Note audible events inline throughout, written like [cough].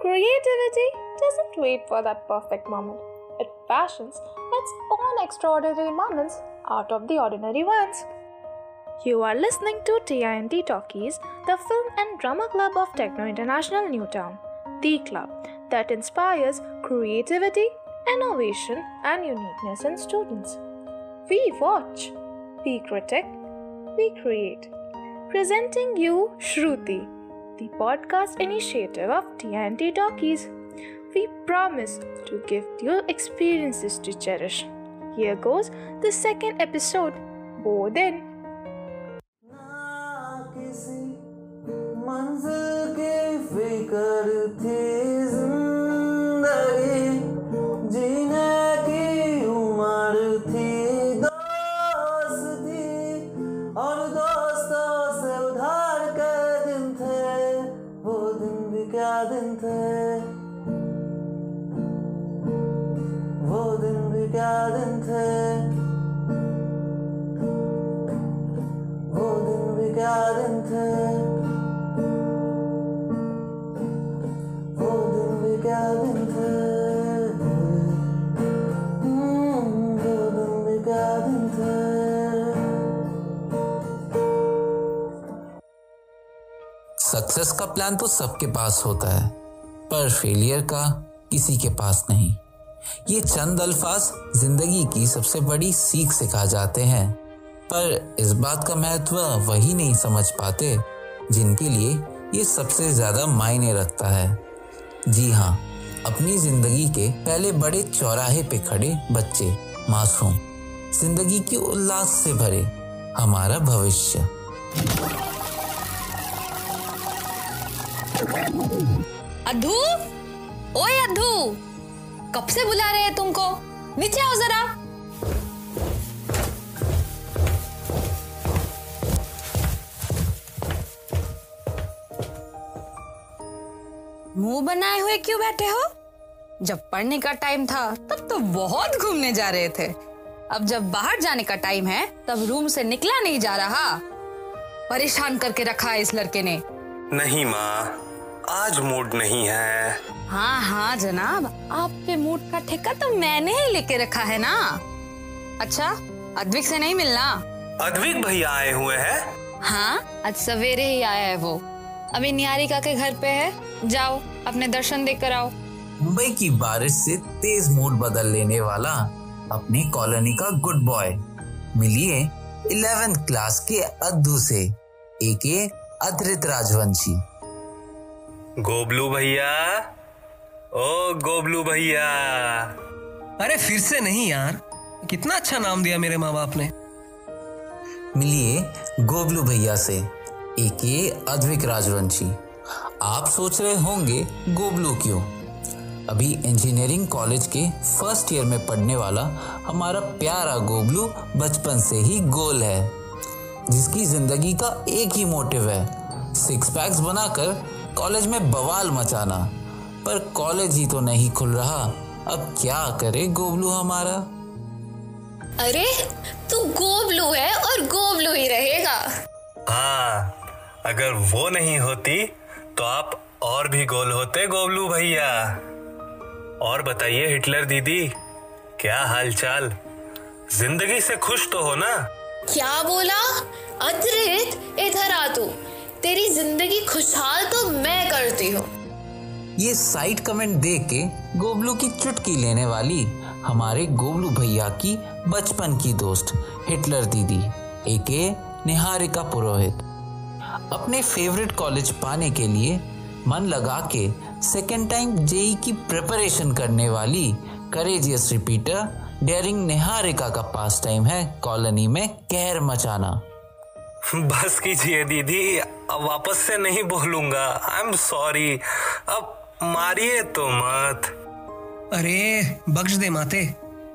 Creativity doesn't wait for that perfect moment. It fashions its own extraordinary moments out of the ordinary ones. You are listening to TINT Talkies, the film and drama club of Techno International Newtown, the club that inspires creativity, innovation, and uniqueness in students. We watch, we critic, we create. Presenting you Shruti, the podcast initiative of TINT Talkies. We promise to give you experiences to cherish. Here goes the second episode. Board in. ना किसी मंजिल की फिक्र थी success का plan तो सबके पास होता है, पर फेलियर का किसी के पास नहीं। ये चंद अल्फाज ज़िंदगी की सबसे बड़ी सीख सिखा जाते हैं, पर इस बात का महत्व वही नहीं समझ पाते जिनके लिए ये सबसे ज़्यादा मायने रखता है। जी हाँ अपनी ज़िंदगी के पहले बड़े चौराहे पे खड़े बच्चे, मासूम, ज़िंदगी की उल्लास से भरे हमारा भविष्य। अधू? ओए अधू, कब से बुला रहे हैं तुमको? नीचे आओ जरा। मुँह बनाए हुए क्यों बैठे हो? जब पढ़ने का टाइम था, तब तो बहुत घूमने जा रहे थे। अब जब बाहर जाने का टाइम है, तब रूम से निकला नहीं जा रहा। परेशान करके रखा है इस लड़के ने। नहीं माँ आज मूड नहीं है। हाँ हाँ जनाब। आपके मूड का ठेका तो मैंने ही लेके रखा है ना। अच्छा अद्विक से नहीं मिलना? अद्विक भैया आए हुए हैं। हाँ आज सवेरे ही आया है वो। अभी निहारिका के घर पे है। जाओ अपने दर्शन देख कर आओ। मुंबई की बारिश से तेज मूड बदल लेने वाला अपनी कॉलोनी का गुड बॉय मिलिए इलेवेंथ क्लास के अद्दू से एके अद्रित राजवंशी। गोबलू भैया। ओ गोबलू भैया। अरे फिर से नहीं यार। कितना अच्छा नाम दिया मेरे माँ बाप ने। मिलिए गोबलू भैया से एके अद्विक राजवंशी। आप सोच रहे होंगे गोबलू क्यों? अभी इंजीनियरिंग कॉलेज के फ़र्स्ट ईयर में पढ़ने वाला हमारा प्यारा गोबलू बचपन से ही गोल है जिसकी ज़िंदगी का एक ही मोटिव है सिक्स पैक्स बनाकर कॉलेज में बवाल मचाना। पर कॉलेज ही तो नहीं खुल रहा। अब क्या करे गोबलू हमारा? अरे तू गोबलू है और गोबलू ही रहेगा। हाँ अगर वो नहीं होती तो आप और भी गोल होते गोबलू भैया। और बताइए हिटलर दीदी क्या हालचाल? ज़िंदगी से खुश तो हो ना? क्या बोला? अद्रित इधर आ तू। तेरी ज़िंदगी खुशहाल तो मैं करती हूँ। ये साइड कमेंट देख के गोबलू की चुटकी लेने वाली हमारे गोबलू भैया की बचपन की दोस्त, हिटलर दीदी एके निहारिका पुरोहित। अपने फेवरेट कॉलेज पाने के लिए मन लगा के सेकेंड टाइम जेई की प्रिपरेशन करने वाली करेजियस रिपीटर डेयरिंग निहारिका का पास टाइम है कॉलोनी में कहर मचाना। बस कीजिए दीदी अब वापस से नहीं बोलूँगा। आई एम सॉरी अब मारिए तो मत। अरे बख्श दे माते।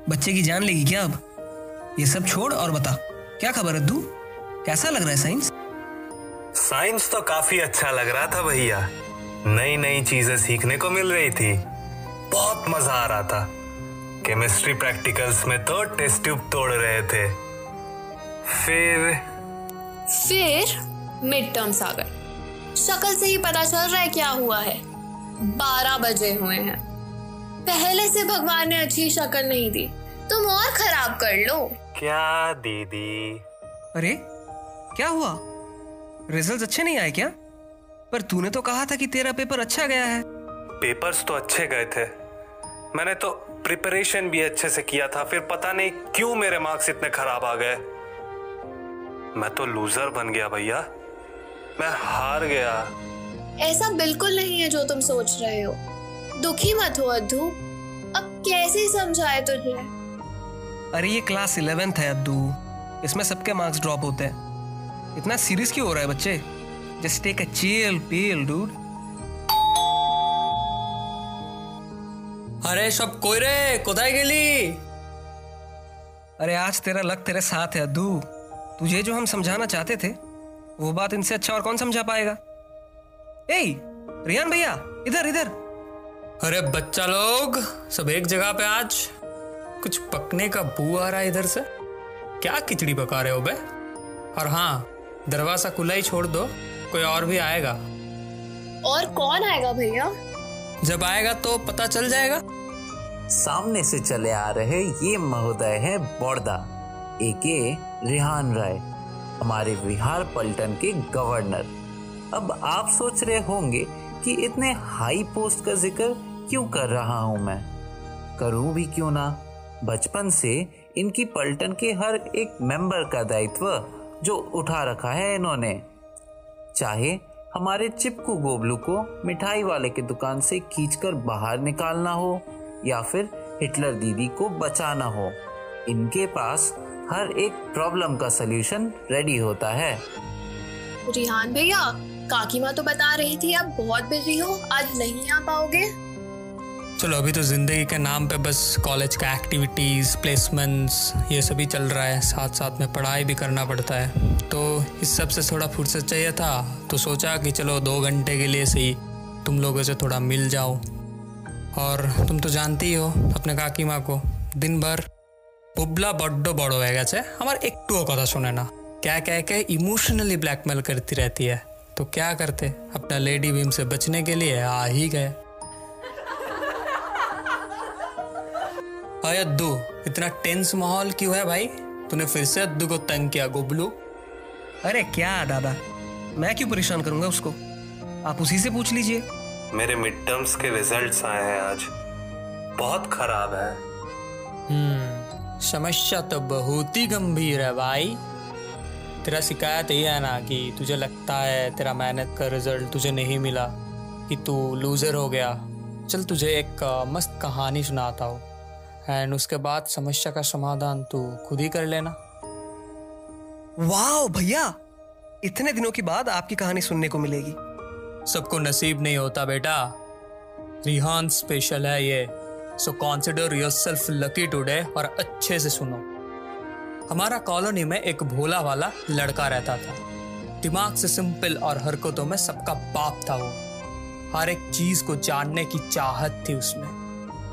बच्चे की जान लेगी क्या अब? ये सब छोड़ और बता। क्या खबर है तू कैसा लग रहा है साइंस? साइंस तो काफ़ी अच्छा लग रहा था भैया। नई नई चीज़ें सीखने को मिल रही थी। बहुत मज़ा आ रहा था। केमिस्ट्री प्रैक्टिकल्स में तो टेस्ट ट्यूब तोड़ रहे थे। फिर फिर मिड टर्म्स आ गए शक्ल से ही पता चल रहा है क्या हुआ है। बारह बजे हुए हैं। पहले से भगवान ने अच्छी शक्ल नहीं दी। तुम और खराब कर लो। क्या दीदी? अरे क्या हुआ? रिजल्ट्स अच्छे नहीं आए क्या? पर तूने तो कहा था कि तेरा पेपर अच्छा गया है। पेपर्स तो अच्छे गए थे। मैंने तो प्रिपरेशन भी अच्छे से किया था। फिर पता नहीं क्यों मेरे मार्क्स इतने खराब आ गए। मैं तो लूजर बन गया भैया। मैं हार गया। ऐसा बिल्कुल नहीं है जो तुम सोच रहे हो। दुखी मत हो अद्दू। अब कैसे समझाए तुझे? अरे ये क्लास इलेवेंथ है अद्दू। इसमें सबके मार्क्स ड्रॉप होते हैं। इतना सीरियस क्यों हो रहा है बच्चे? Just take a chill pill dude अरे सब कोई रे कोदाई गली अरे आज तेरा लक तेरे साथ है अद्दू। तुझे जो हम समझाना चाहते थे वो बात इनसे अच्छा और कौन समझा पाएगा? ए रियान भैया इधर इधर। अरे बच्चा लोग सब एक जगह पे आज? कुछ पकने का बू आ रहा है इधर से? क्या खिचड़ी पका रहे हो बे? और हाँ दरवाज़ा खुला ही छोड़ दो कोई और भी आएगा। और कौन आएगा भैया? जब आएगा तो पता चल जाएगा। सामने से चले आ रहे ये महोदय है बौड़दा एके रिहान राय, हमारे बिहार पलटन के गवर्नर। अब आप सोच रहे होंगे कि इतने हाई पोस्ट का ज़िक्र क्यों कर रहा हूँ मैं? करूँ भी क्यों ना? बचपन से इनकी पलटन के हर एक मेंबर का दायित्व जो उठा रखा है इन्होंने। चाहे हमारे चिपकू गोबलू को मिठाई वाले की दुकान से खींचकर बाहर निकालना हो, या फिर हिटलर दीदी को बचाना हो, इनके पास हर एक प्रॉब्लम का सलूशन रेडी होता है। रिहान भैया काकी माँ तो बता रही थी आप बहुत बिज़ी हो आज नहीं आ पाओगे? चलो अभी तो ज़िंदगी के नाम पे बस कॉलेज का एक्टिविटीज़ प्लेसमेंट्स ये सभी चल रहा है। साथ साथ में पढ़ाई भी करना पड़ता है। तो इस सबसे थोड़ा फुर्सत चाहिए था तो सोचा कि चलो दो घंटे के लिए सही तुम लोगों से थोड़ा मिल जाओ। और तुम तो जानती ही हो अपने काकी माँ को दिन भर বুবলা বড্ড বড় হয়ে গেছে আমার একটুও কথা শোনে না क्या कह के इमोशनली ब्लैकमेल करती रहती है तो क्या करते अपना लेडी भीम से बचने के लिए आ ही गए अरे अद्दू इतना टेंस माहौल क्यों है भाई तूने फिर से अद्दू को तंग किया गुबलू अरे क्या दादा मैं क्यों परेशान करूंगा उसको आप उसी से पूछ लीजिए मेरे मिड टर्म्स के रिजल्ट्स आए हैं आज बहुत खराब है हम्म समस्या तो बहुत ही गंभीर है भाई। तेरा शिकायत ये है ना कि तुझे लगता है तेरा मेहनत का रिज़ल्ट तुझे नहीं मिला कि तू लूजर हो गया। चल तुझे एक मस्त कहानी सुनाता हो। एंड उसके बाद समस्या का समाधान तू खुद ही कर लेना। वाह भैया इतने दिनों के बाद आपकी कहानी सुनने को मिलेगी। सबको नसीब नहीं होता बेटा। रिहान स्पेशल है ये। So consider yourself lucky today और अच्छे से सुनो। हमारा कॉलोनी में एक भोला वाला लड़का रहता था। दिमाग से सिंपल और हरकतों में सबका बाप था वो। हर एक चीज़ को जानने की चाहत थी उसमें।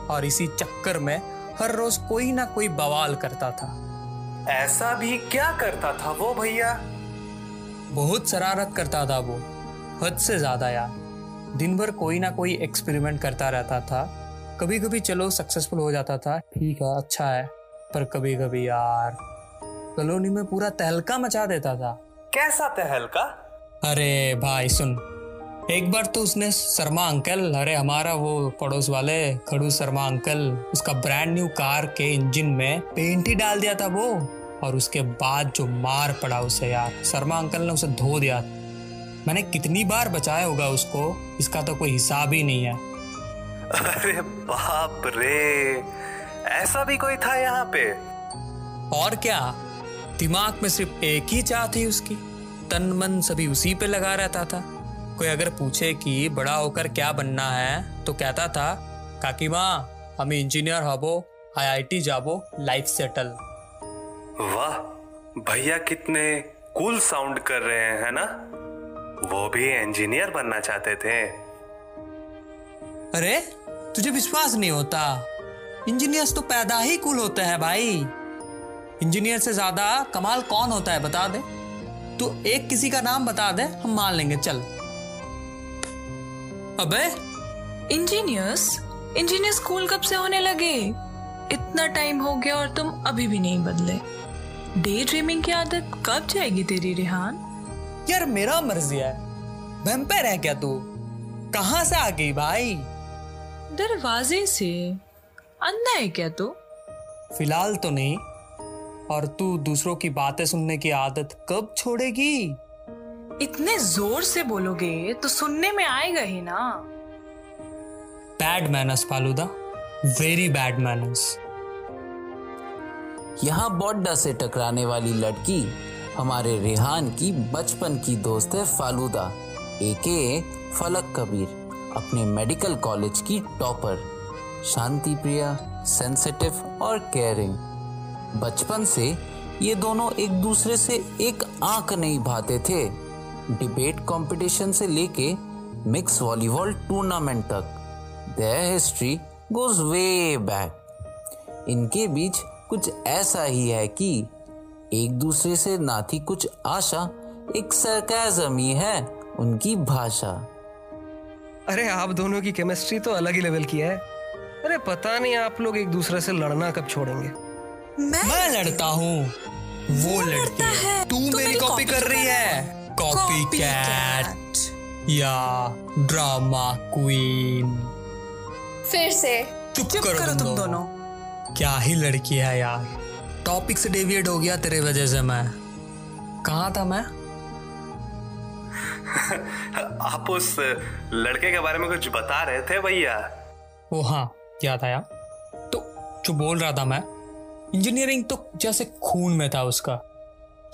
और इसी चक्कर में हर रोज कोई ना कोई बवाल करता था। ऐसा भी क्या करता था वो भैया? बहुत शरारत करता था वो। हद से ज़्यादा यार। दिन भर कोई ना कोई एक्सपेरिमेंट करता रहता था। कभी कभी चलो सक्सेसफुल हो जाता था। ठीक है अच्छा है। पर कभी कभी यार कॉलोनी में पूरा तहलका मचा देता था। कैसा तहलका? अरे भाई सुन एक बार तो उसने शर्मा अंकल अरे हमारा वो पड़ोस वाले खड़ू शर्मा अंकल उसका ब्रांड न्यू कार के इंजन में पेंट ही डाल दिया था वो। और उसके बाद जो मार पड़ा उसे यार शर्मा अंकल ने उसे धो दिया। मैंने कितनी बार बचाया होगा उसको इसका तो कोई हिसाब ही नहीं है। अरे बाप रे ऐसा भी कोई था यहाँ पे? और क्या? दिमाग में सिर्फ़ एक ही चाह थी उसकी। तन मन सभी उसी पे लगा रहता था। कोई अगर पूछे कि बड़ा होकर क्या बनना है तो कहता था काकी माँ हम इंजीनियर हबो आईआईटी जाबो लाइफ सेटल. वाह भैया कितने कूल साउंड कर रहे हैं है ना? वो भी इंजीनियर बनना चाहते थे। अरे तुझे विश्वास नहीं होता। इंजीनियर्स तो पैदा ही कुल होते हैं भाई। इंजीनियर से ज़्यादा कमाल कौन होता है बता दे। तू एक किसी का नाम बता दे हम मान लेंगे चल। अबे। इंजीनियर्स इंजीनियर स्कूल कब से होने लगे? इतना टाइम हो गया और तुम अभी भी नहीं बदले। डे ड्रीमिंग की आदत कब जाएगी तेरी रिहान? यार मेरा मर्ज़ी है। वैम्पायर है क्या तू? कहाँ से आ गई भाई? दरवाजे से अंधा है क्या तू? फ़िलहाल तो नहीं। और तू दूसरों की बातें सुनने की आदत कब छोड़ेगी? इतने ज़ोर से बोलोगे तो सुनने में आएगा ही ना। Bad manners falooda. Very bad manners यहाँ बॉड्डा से टकराने वाली लड़की हमारे रेहान की बचपन की दोस्त है फालूदा एके फलक कबीर। अपने मेडिकल कॉलेज की टॉपर। शांति प्रिया सेंसिटिव और केयरिंग। बचपन से ये दोनों एक दूसरे से एक आँख नहीं भाते थे। डिबेट कंपटीशन से लेके मिक्स वॉलीबॉल टूर्नामेंट तक। Their history goes way back इनके बीच कुछ ऐसा ही है कि एक दूसरे से ना थी कुछ आशा, एक सरकाजम ही है उनकी भाषा। अरे आप दोनों की केमिस्ट्री तो अलग ही लेवल की है। अरे पता नहीं आप लोग एक दूसरे से लड़ना कब छोड़ेंगे। मैं मैं लड़ता हूँ। वो लड़ती है। तू मेरी कॉपी कर रही है। कॉपी कैट या ड्रामा क्वीन फिर से। चुप चुप करो, करो तुम दोनों। क्या ही लड़की है यार। टॉपिक से डेविएट हो गया तेरे वजह से मैं। कहाँ था मैं? [laughs] आप उस लड़के के बारे में कुछ बता रहे थे भैया? ओ हाँ याद आया। तो जो बोल रहा था मैं इंजीनियरिंग तो जैसे खून में था उसका।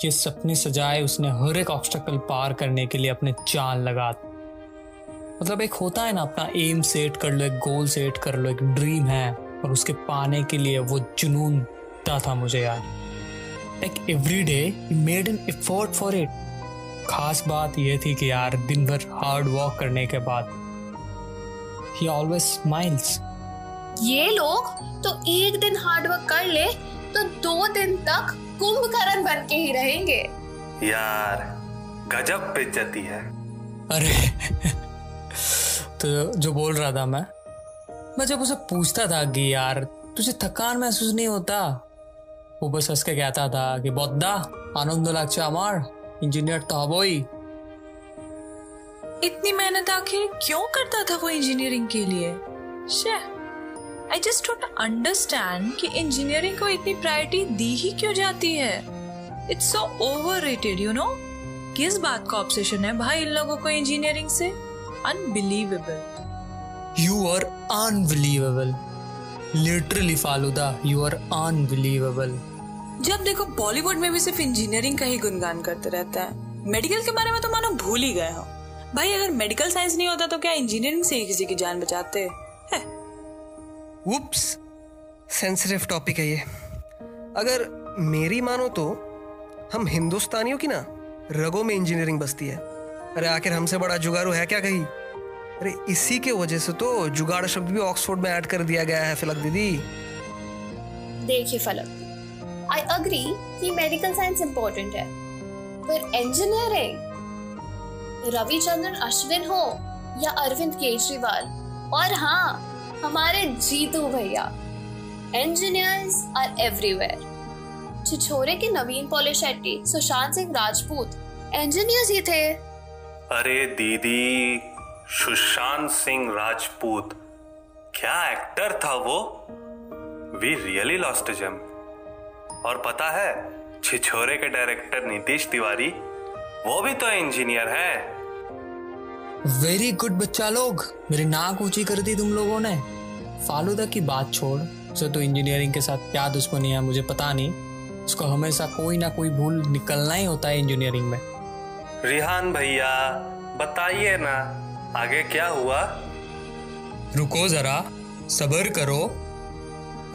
ये सपने सजाए उसने हर एक ऑब्स्टकल पार करने के लिए अपने जान लगा मतलब एक होता है ना अपना एम सेट कर लो एक गोल सेट कर लो एक ड्रीम है और उसके पाने के लिए वो जुनून था, था मुझे यार। Like every day made an effort for it खास बात यह थी कि यार दिन भर हार्ड वॉक करने के बाद ही ऑलवेज स्माइल्स ये लोग तो एक दिन हार्ड वर्क कर ले तो दो दिन तक कुंभकरण बन के ही रहेंगे। यार गजब पे जाती है। अरे तो जो बोल रहा था मैं मैं जब उसे पूछता था कि यार तुझे थकान महसूस नहीं होता? वो बस हंस के कहता था कि बौद्धा आनंद लाग লাগছে আমার इंजीनियर तो हबोई इतनी मेहनत आखिर क्यों करता था वो इंजीनियरिंग के लिए? आई जस्ट डोंट अंडरस्टैंड कि इंजीनियरिंग को इतनी प्रायोरिटी दी ही क्यों जाती है? It's so overrated you know किस बात का ऑब्सेशन है भाई इन लोगों को इंजीनियरिंग से? Unbelievable you are unbelievable literally falooda you are unbelievable जब देखो बॉलीवुड में भी सिर्फ़ इंजीनियरिंग का ही गुणगान करते रहते हैं। मेडिकल के बारे में तो मानो भूल ही गए हो। भाई अगर मेडिकल साइंस नहीं होता तो क्या इंजीनियरिंग से ही किसी की जान बचाते? हैं? उप्स सेंसिटिव टॉपिक है ये। अगर मेरी मानो तो हम हिंदुस्तानियों की ना रगों में इंजीनियरिंग बसती है। अरे आखिर हमसे बड़ा जुगाड़ू है क्या कहीं? अरे इसी के वजह से तो जुगाड़ शब्द भी ऑक्सफोर्ड में ऐड कर दिया गया है फिलक दीदी। देखिए फलक आई अग्री कि मेडिकल साइंस इंपॉर्टेंट है। पर इंजीनियरिंग रविचंद्रन अश्विन हो या अरविंद केजरीवाल और हाँ हमारे जीतू भैया इंजीनियर्स आर एवरीवेयर छिछोरे के नवीन पॉली शेट्टी, सुशांत सिंह राजपूत इंजीनियर्स ही थे। अरे दीदी, सुशांत सिंह राजपूत, क्या एक्टर था वो? वी रियली लॉस्ट जम और पता है छिछोरे के डायरेक्टर नीतीश तिवारी वो भी तो इंजीनियर है। वेरी गुड बच्चा लोग मेरी नाक ऊँची कर दी तुम लोगों ने। फालूदा की बात छोड़ उसे तो इंजीनियरिंग के साथ क्या दुश्मनी है मुझे पता नहीं। उसको हमेशा कोई ना कोई भूल निकलना ही होता है इंजीनियरिंग में। रिहान भैया बताइए ना आगे क्या हुआ? रुको जरा सबर करो।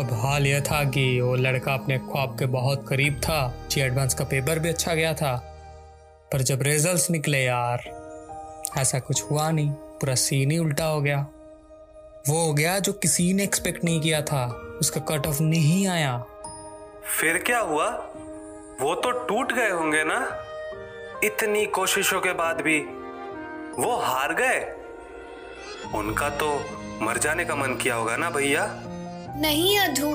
अब हाल यह था कि वो लड़का अपने ख्वाब के बहुत करीब था। जी एडवांस का पेपर भी अच्छा गया था। पर जब रिजल्ट्स निकले यार, ऐसा कुछ हुआ नहीं। पूरा सीन ही उल्टा हो गया। वो हो गया जो किसी ने एक्सपेक्ट नहीं किया था। उसका कट ऑफ़ नहीं आया। फिर क्या हुआ? वो तो टूट गए होंगे ना? इतनी कोशिशों के बाद भी वो हार गए? उनका तो मर जाने का मन किया होगा ना भैया? नहीं अधू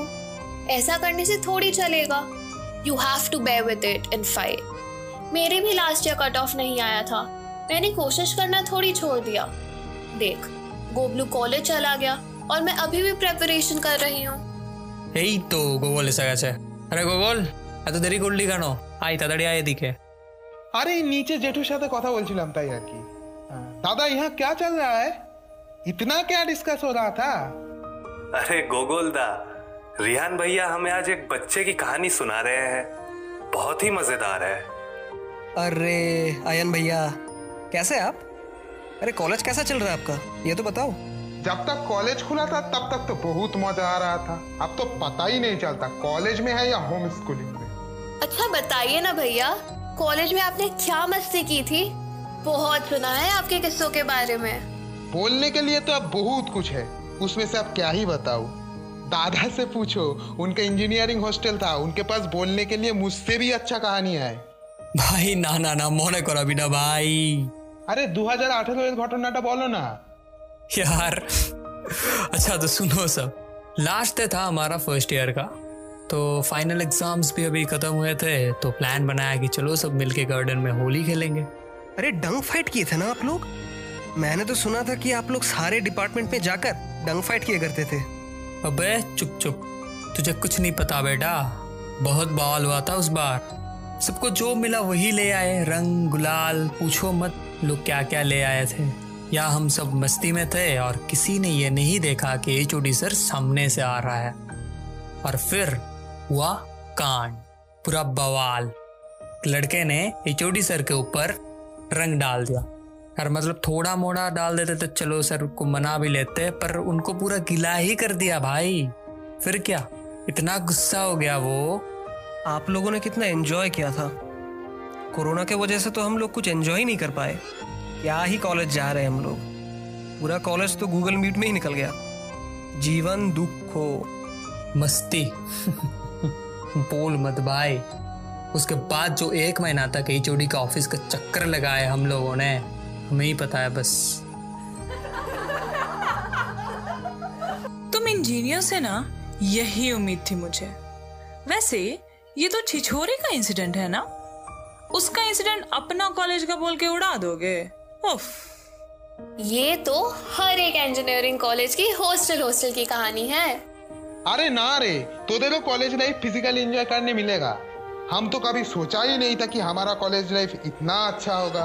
ऐसा करने से थोड़ी चलेगा you have to bear with it in fight मेरे भी लास्ट ईयर कट ऑफ नहीं आया था मैंने कोशिश करना थोड़ी छोड़ दिया देख गोबलू कॉलेज चला गया और मैं अभी भी प्रेपरेशन कर रही हूँ এই তো গোগল এসে গেছে আরে গোগল এত দেরি করলি কেন আয় তাড়াতাড়ি আয় এদিকে আরে এই নিচে জেঠুর সাথে কথা বলছিলাম তাই আর কি दादा यहाँ क्या चल रहा है इतना क्या डिस्कस हो रहा था अरे गोगोलदा रिहान भैया हमें आज एक बच्चे की कहानी सुना रहे हैं। बहुत ही मज़ेदार है। अरे आयन भैया कैसे आप? अरे कॉलेज कैसा चल रहा है आपका? ये तो बताओ। जब तक कॉलेज खुला था तब तक तो बहुत मज़ा आ रहा था। अब तो पता ही नहीं चलता कॉलेज में है या होम स्कूलिंग में। अच्छा बताइए ना भैया कॉलेज में आपने क्या मस्ती की थी? बहुत सुना है आपके किस्सों के बारे में। बोलने के लिए तो अब बहुत कुछ है। उसमें से अब क्या ही बताऊं दादा से पूछो उनका इंजीनियरिंग हॉस्टल था उनके पास बोलने के लिए मुझसे भी अच्छा कहानी है ভাই না না না মনে করাবি না ভাই আরে দু হাজার আঠেরো এর ঘটনাটা বলো না यार अच्छा तो सुनो सब लास्ट डे था हमारा फर्स्ट ईयर का तो फाइनल एग्जाम्स भी अभी खत्म हुए थे तो प्लान बनाया कि चलो सब मिलके गार्डन में होली खेलेंगे अरे डंग फाइट किए थे ना आप लोग मैंने तो सुना था कि आप लोग सारे डिपार्टमेंट में जाकर डंग फाइट किए करते थे। अबे, चुप चुप। तुझे कुछ नहीं पता बेटा। बहुत बवाल हुआ था उस बार। सबको जो मिला वही ले आए। रंग, गुलाल, पूछो मत, लोग क्या क्या ले आए थे। या हम सब मस्ती में थे और किसी ने ये नहीं देखा कि एच सर सामने से आ रहा है। और फिर हुआ कांड। पूरा बवाल। लड़के ने एच सर के ऊपर रंग डाल दिया। और मतलब थोड़ा मोड़ा डाल देते तो चलो सर को मना भी लेते पर उनको पूरा गिला ही कर दिया भाई। फिर क्या? इतना गुस्सा हो गया वो। आप लोगों ने कितना एंजॉय किया था। कोरोना के वजह से तो हम लोग कुछ एंजॉय ही नहीं कर पाए। क्या ही कॉलेज जा रहे हैं हम लोग। पूरा कॉलेज तो गूगल मीट में ही निकल गया। जीवन दुख हो। मस्ती। [laughs] बोल मत भाई। उसके बाद जो एक महीना तक एच का ऑफ़िस का चक्कर लगाए हम लोगों ने। हमें ही पता है बस। तुम इंजीनियर से ना यही उम्मीद थी मुझे। वैसे ये तो छिछोरे का इंसिडेंट है ना? उसका इंसिडेंट अपना कॉलेज का बोल के उड़ा दोगे। उफ। ये तो हर एक इंजीनियरिंग कॉलेज की हॉस्टल हॉस्टल की कहानी है। अरे ना रे तो देखो कॉलेज लाइफ फिजिकली एंजॉय करने मिलेगा। हम तो कभी सोचा ही नहीं था कि हमारा कॉलेज लाइफ इतना अच्छा होगा।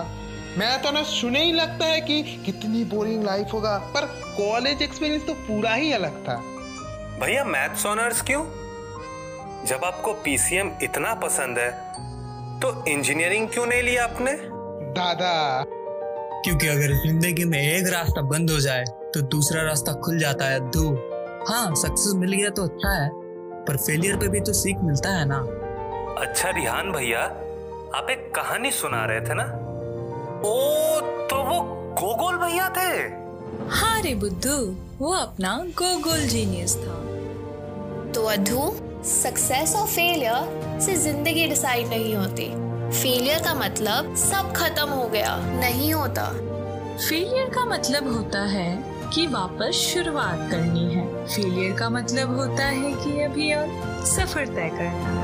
मैं तो ना सुने ही लगता है कि कितनी बोरिंग लाइफ होगा पर कॉलेज एक्सपीरियंस तो पूरा ही अलग था। भैया मैथ्स ऑनर्स क्यों? जब आपको पीसीएम इतना पसंद है तो इंजीनियरिंग क्यों नहीं लिया आपने? दादा। क्योंकि अगर ज़िंदगी में एक रास्ता बंद हो जाए तो दूसरा रास्ता खुल जाता है दो। हाँ सक्सेस मिल गया तो अच्छा है पर फेलियर पे भी तो सीख मिलता है ना। अच्छा रिहान भैया आप एक कहानी सुना रहे थे ना? ओ तो वो गोगोल भैया थे। हाँ रे बुद्धू वो अपना गोगोल जीनियस था। तो अधू सक्सेस और फेलियर से ज़िंदगी डिसाइड नहीं होती। फेलियर का मतलब सब खत्म हो गया नहीं होता। फेलियर का मतलब होता है कि वापस शुरुआत करनी है। फेलियर का मतलब होता है कि अभी और सफ़र तय करना।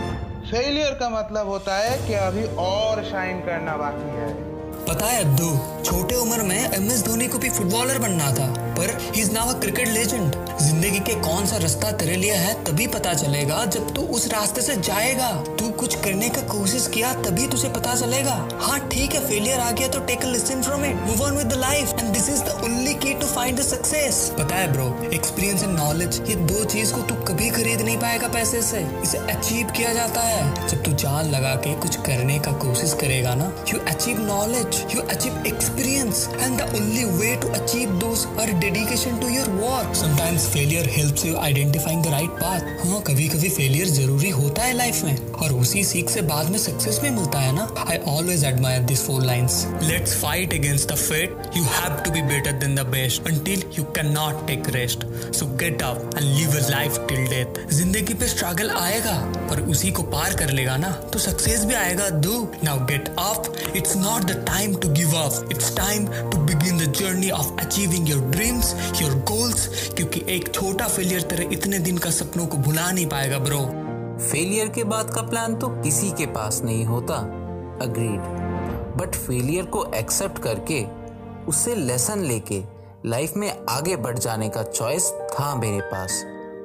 फेलियर का मतलब होता है कि अभी और शाइन करना बाकी है। पता है अद्दू छोटे उम्र में एम एस धोनी को भी फुटबॉलर बनना था। पर he is now a cricket legend ज़िंदगी के कौन सा रास्ता तेरे लिए है, तभी पता चलेगा जब तू उस रास्ते से जाएगा। तू कुछ करने का कोशिश किया, तभी तुझे पता चलेगा। हाँ ठीक है फेलियर आ गया तो take a lesson from it move on with the life and this is the only key to find the success पता है ब्रो एक्सपीरियंस एंड नॉलेज ये दो चीज़ को तू कभी खरीद नहीं पाएगा पैसे से। इसे अचीव किया जाता है। जब तू जान लगा के कुछ करने का कोशिश करेगा ना you achieve knowledge you achieve experience. And the only way to achieve those are dedication to your work. Sometimes failure helps you identifying the right path. हाँ कभी कभी फेलियर ज़रूरी होता है लाइफ में, और उसी सीख से बाद में सक्सेस भी मिलता है ना? I always admire this four lines let's fight against the fate you have to be better than the best until you can not take rest so get up and live a life till death ज़िंदगी पे struggle आएगा, पर उसी को पार कर लेगा ना? तो सक्सेस भी आएगा do now get up it's not the time to give up. It's time to begin the journey of achieving your dream. Dreams your goals क्योंकि एक छोटा फेलियर तेरे इतने दिन का सपनों को भुला नहीं पाएगा ब्रो फेलियर के बाद का प्लान तो किसी के पास नहीं होता। अग्रीड बट फेलियर को एक्सेप्ट करके, उससे लेसन लेके लाइफ में आगे बढ़ जाने का चॉइस था मेरे पास।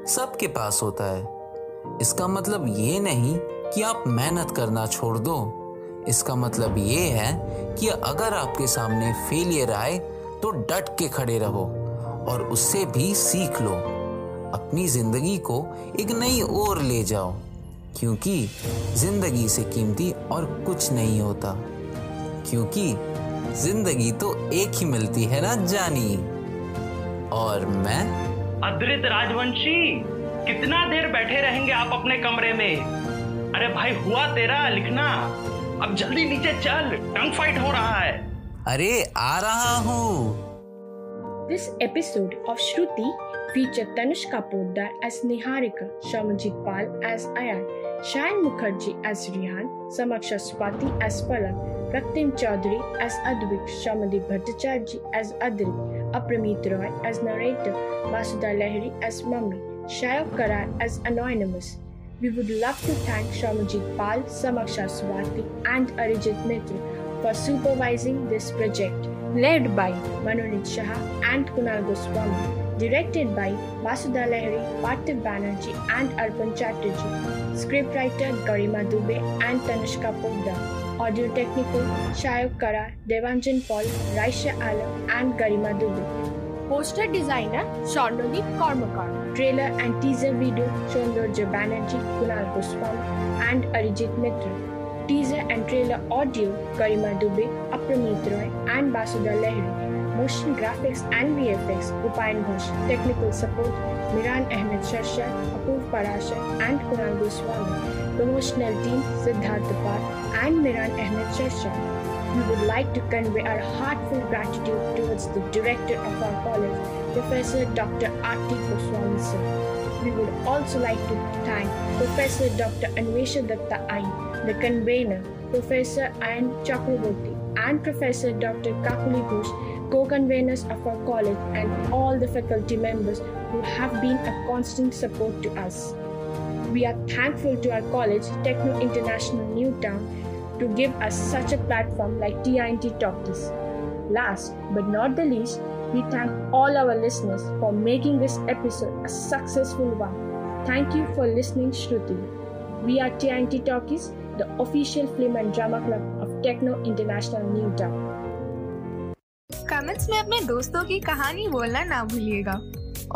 सबके पास होता है। इसका मतलब ये नहीं कि आप मेहनत करना छोड़ दो। इसका मतलब ये है कि अगर आपके सामने फेलियर आए तो डट के खड़े रहो। और उससे भी सीख लो। अपनी ज़िंदगी को एक नई ओर ले जाओ क्योंकि ज़िंदगी से कीमती और कुछ नहीं होता। क्योंकि ज़िंदगी तो एक ही मिलती है ना जानी? और मैं? अद्रित राजवंशी कितना देर बैठे रहेंगे आप अपने कमरे में? अरे भाई हुआ तेरा लिखना। अब जल्दी नीचे चल टंग फाइट हो रहा है। अरे आ रहा हूँ। This episode of Shruti featured Tanushka Poddar as Niharika, Shamajit Pal as Ayan, Shayan Mukherjee as Rihan, Samaksha Swati as Palak, Praktim Chaudhary as Advik, Shamadip Bhattacharjee as Adrit, Apramit Roy as narrator, Vasudha Lahiri as Mummy, Shayok Karar as Anonymous. We would love to thank Shamajit Pal, Samaksha Swati and Arijit Mitra for supervising this project. Led by Manonit Shah and Kunal Goswami. Directed by Vasudha Lahiri, Parthiv Banerjee and Arpan Chatterjee. Scriptwriter Garima Dubey and Tanushka Poddar. Audio technical Shayok Kara, Devanjan Paul, Raisha Alam and Garima Dubey. Poster designer Shondoli Kormakar. Trailer and teaser video Shondorja Banerjee, Kunal Goswami and Arijit Mitra. Teaser and trailer audio Garima Dubey, Apramit Roy and Basudha Lahiri. Motion graphics and VFX Upayan Ghosh. Technical support Miran Ahmed Sharshar, Apurv Parashar and Kunal Goswami. Promotional team Siddharth Par and Miran Ahmed Sharshar. We would like to convey our heartfelt gratitude towards the director of our college, Professor Dr. R.T. Goswami sir. We would also like to thank Professor Dr. Anvesha Datta Ain, the convener, Professor Ayan Chakraborty, and Professor Dr. Kakuli Ghosh, co-conveners of our college, and all the faculty members who have been a constant support to us. We are thankful to our college, Techno International Newtown, to give us such a platform like TINT Talkies. Last but not the least, we thank all our listeners for making this episode a successful one. Thank you for listening, Shruti. We are TINT Talkies, the official film and drama club of Techno International Newtown. Comments में अपने दोस्तों की कहानी बोलना ना भूलिएगा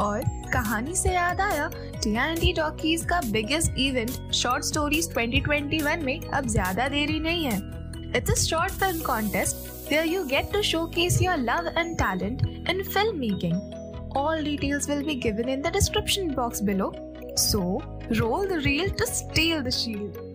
और कहानी से याद आया टी टॉकीज का बिगेस्ट इवेंट शॉर्ट स्टोरीज 2021 में अब ज़्यादा देरी नहीं है it's a short film contest where you get to showcase your love and talent in filmmaking. All details will be given in the description box below. So, roll the reel to steal the shield.